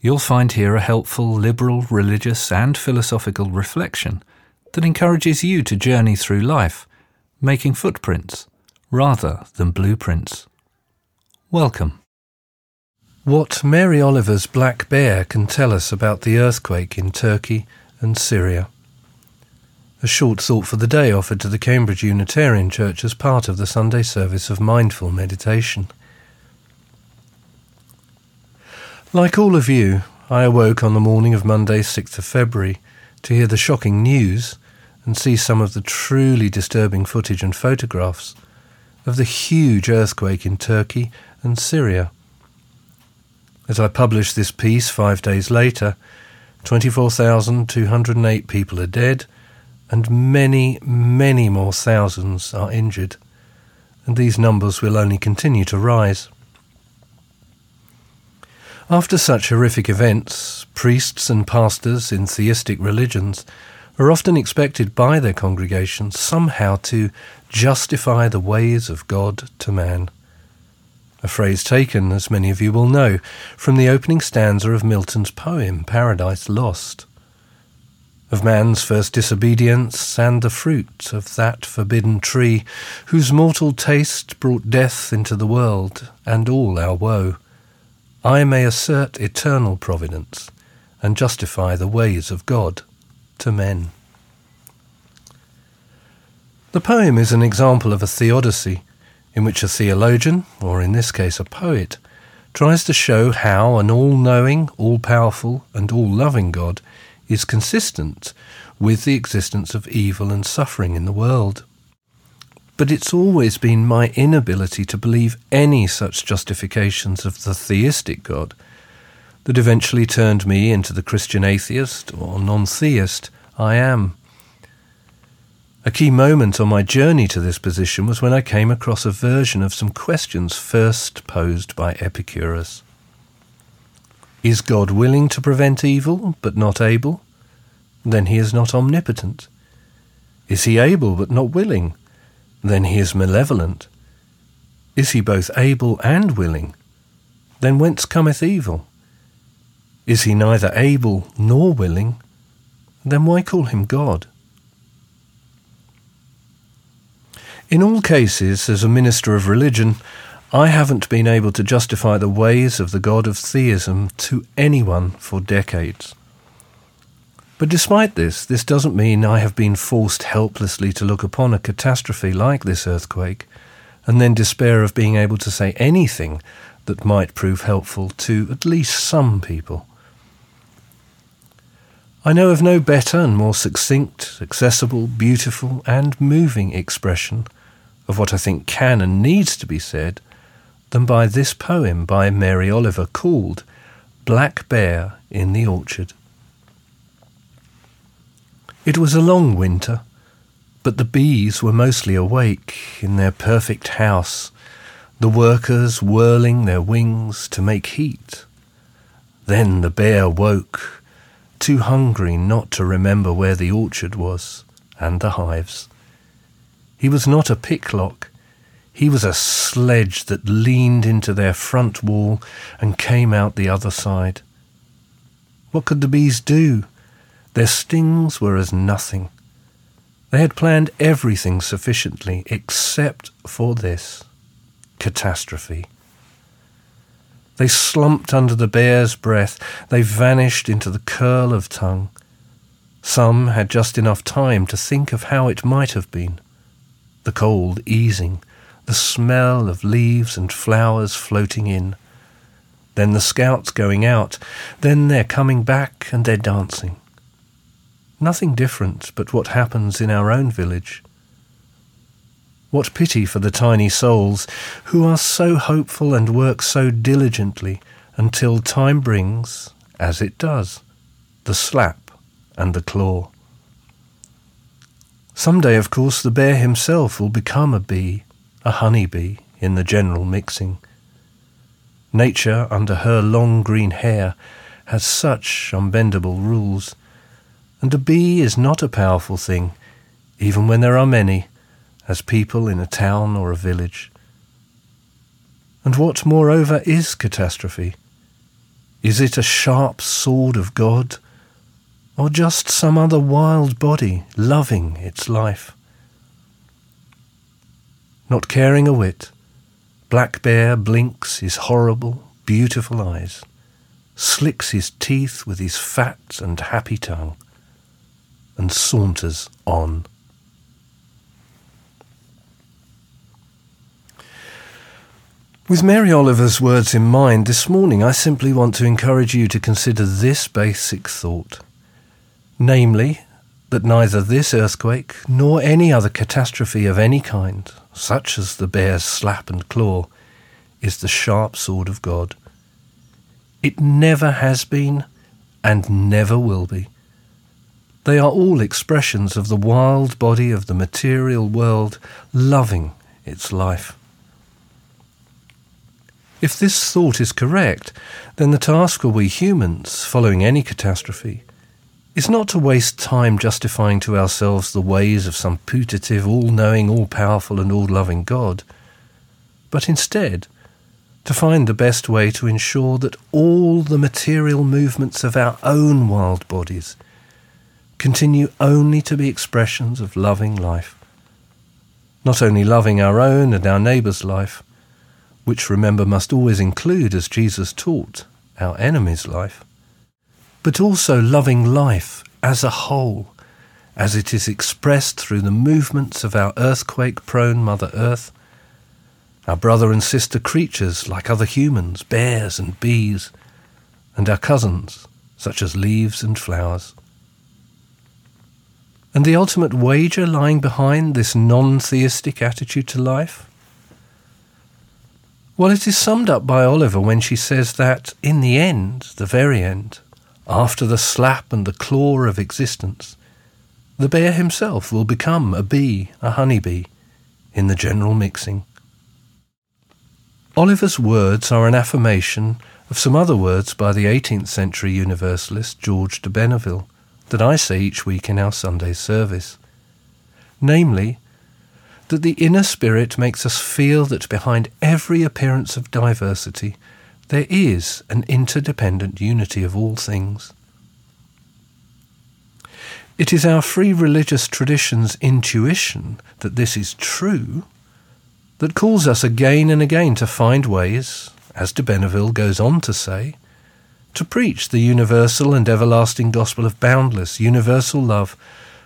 you'll find here a helpful liberal, religious, and philosophical reflection that encourages you to journey through life, making footprints rather than blueprints. Welcome. What Mary Oliver's Black Bear can tell us about the earthquake in Turkey and Syria. A short thought for the day offered to the Cambridge Unitarian Church as part of the Sunday service of mindful meditation. Like all of you, I awoke on the morning of Monday, 6th of February, to hear the shocking news and see some of the truly disturbing footage and photographs of the huge earthquake in Turkey and Syria. As I published this piece five days later, 24,208 people are dead and many, many more thousands are injured, and these numbers will only continue to rise. After such horrific events, priests and pastors in theistic religions are often expected by their congregations somehow to justify the ways of God to man. A phrase taken, as many of you will know, from the opening stanza of Milton's poem Paradise Lost. Of man's first disobedience and the fruit of that forbidden tree, whose mortal taste brought death into the world and all our woe. I may assert eternal providence and justify the ways of God to men. The poem is an example of a theodicy in which a theologian, or in this case a poet, tries to show how an all knowing, all powerful, and all loving God is consistent with the existence of evil and suffering in the world but it's always been my inability to believe any such justifications of the theistic God that eventually turned me into the Christian atheist or non theist I am. A key moment on my journey to this position was when I came across a version of some questions first posed by Epicurus. Is God willing to prevent evil, but not able? Then he is not omnipotent. Is he able, but not willing? Then he is malevolent. Is he both able and willing? Then whence cometh evil? Is he neither able nor willing? Then why call him God? In all cases, as a minister of religion, I haven't been able to justify the ways of the God of theism to anyone for decades. But despite this, this doesn't mean I have been forced helplessly to look upon a catastrophe like this earthquake and then despair of being able to say anything that might prove helpful to at least some people. I know of no better and more succinct, accessible, beautiful, and moving expression of what I think can and needs to be said than by this poem by Mary Oliver called Black Bear in the Orchard. It was a long winter, but the bees were mostly awake in their perfect house, the workers whirling their wings to make heat. Then the bear woke, too hungry not to remember where the orchard was and the hives. He was not a picklock. He was a sledge that leaned into their front wall and came out the other side. What could the bees do? Their stings were as nothing. They had planned everything sufficiently except for this catastrophe. They slumped under the bear's breath. They vanished into the curl of tongue. Some had just enough time to think of how it might have been. The cold easing, the smell of leaves and flowers floating in. Then the scouts going out. Then they're coming back and they're dancing. Nothing different but what happens in our own village. What pity for the tiny souls who are so hopeful and work so diligently until time brings, as it does, the slap and the claw. Some day, of course, the bear himself will become a bee, a honey bee, in the general mixing. Nature, under her long green hair, has such unbendable rules, and a bee is not a powerful thing, even when there are many, as people in a town or a village. And what, moreover, is catastrophe? Is it a sharp sword of God, or just some other wild body loving its life? Not caring a whit, Black Bear blinks his horrible, beautiful eyes, slicks his teeth with his fat and happy tongue, and saunters on. With Mary Oliver's words in mind, this morning I simply want to encourage you to consider this basic thought. Namely, that neither this earthquake nor any other catastrophe of any kind, such as the bear's slap and claw, is the sharp sword of God. It never has been and never will be. They are all expressions of the wild body of the material world loving its life. If this thought is correct, then the task for we humans, following any catastrophe, is not to waste time justifying to ourselves the ways of some putative, all knowing, all powerful, and all loving God, but instead to find the best way to ensure that all the material movements of our own wild bodies continue only to be expressions of loving life. Not only loving our own and our neighbour's life, which remember must always include, as Jesus taught, our enemy's life, but also loving life as a whole, as it is expressed through the movements of our earthquake prone Mother Earth, our brother and sister creatures like other humans, bears and bees, and our cousins, such as leaves and flowers. And the ultimate wager lying behind this non theistic attitude to life? Well, it is summed up by Oliver when she says that, in the end, the very end, after the slap and the claw of existence, the bear himself will become a bee, a honey bee, in the general mixing. Oliver's words are an affirmation of some other words by the 18th century Universalist George de Benneville that I say each week in our Sunday service. Namely, that the inner spirit makes us feel that behind every appearance of diversity there is an interdependent unity of all things. It is our free religious tradition's intuition that this is true that calls us again and again to find ways, as de Benneville goes on to say, to preach the universal and everlasting gospel of boundless, universal love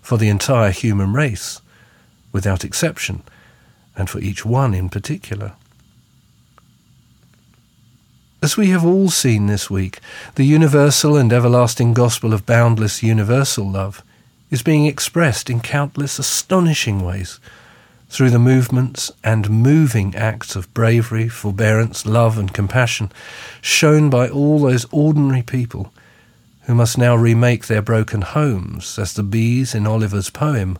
for the entire human race without exception, and for each one in particular. As we have all seen this week, the universal and everlasting gospel of boundless universal love is being expressed in countless astonishing ways through the movements and moving acts of bravery, forbearance, love, and compassion shown by all those ordinary people who must now remake their broken homes, as the bees in Oliver's poem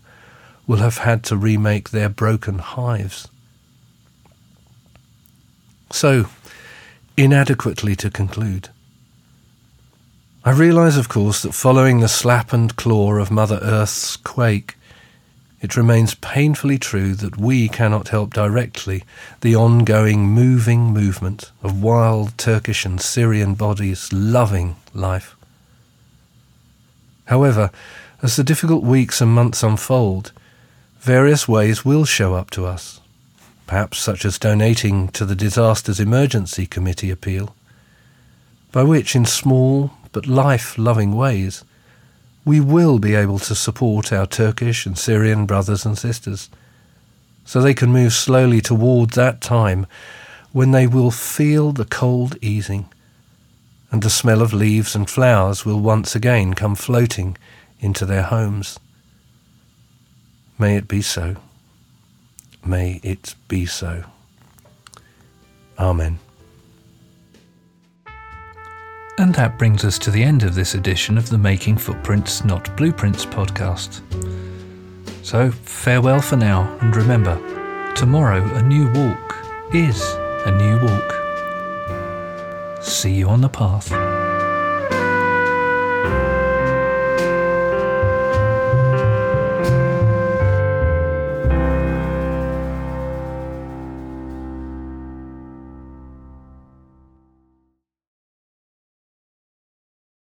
will have had to remake their broken hives. So, inadequately to conclude, I realise, of course, that following the slap and claw of Mother Earth's quake, it remains painfully true that we cannot help directly the ongoing moving movement of wild Turkish and Syrian bodies loving life. However, as the difficult weeks and months unfold, various ways will show up to us, perhaps such as donating to the Disasters Emergency Committee appeal, by which, in small but life loving ways, we will be able to support our Turkish and Syrian brothers and sisters, so they can move slowly toward that time when they will feel the cold easing, and the smell of leaves and flowers will once again come floating into their homes. May it be so. May it be so. Amen. And that brings us to the end of this edition of the Making Footprints, Not Blueprints podcast. So farewell for now, and remember, tomorrow a new walk is a new walk. See you on the path.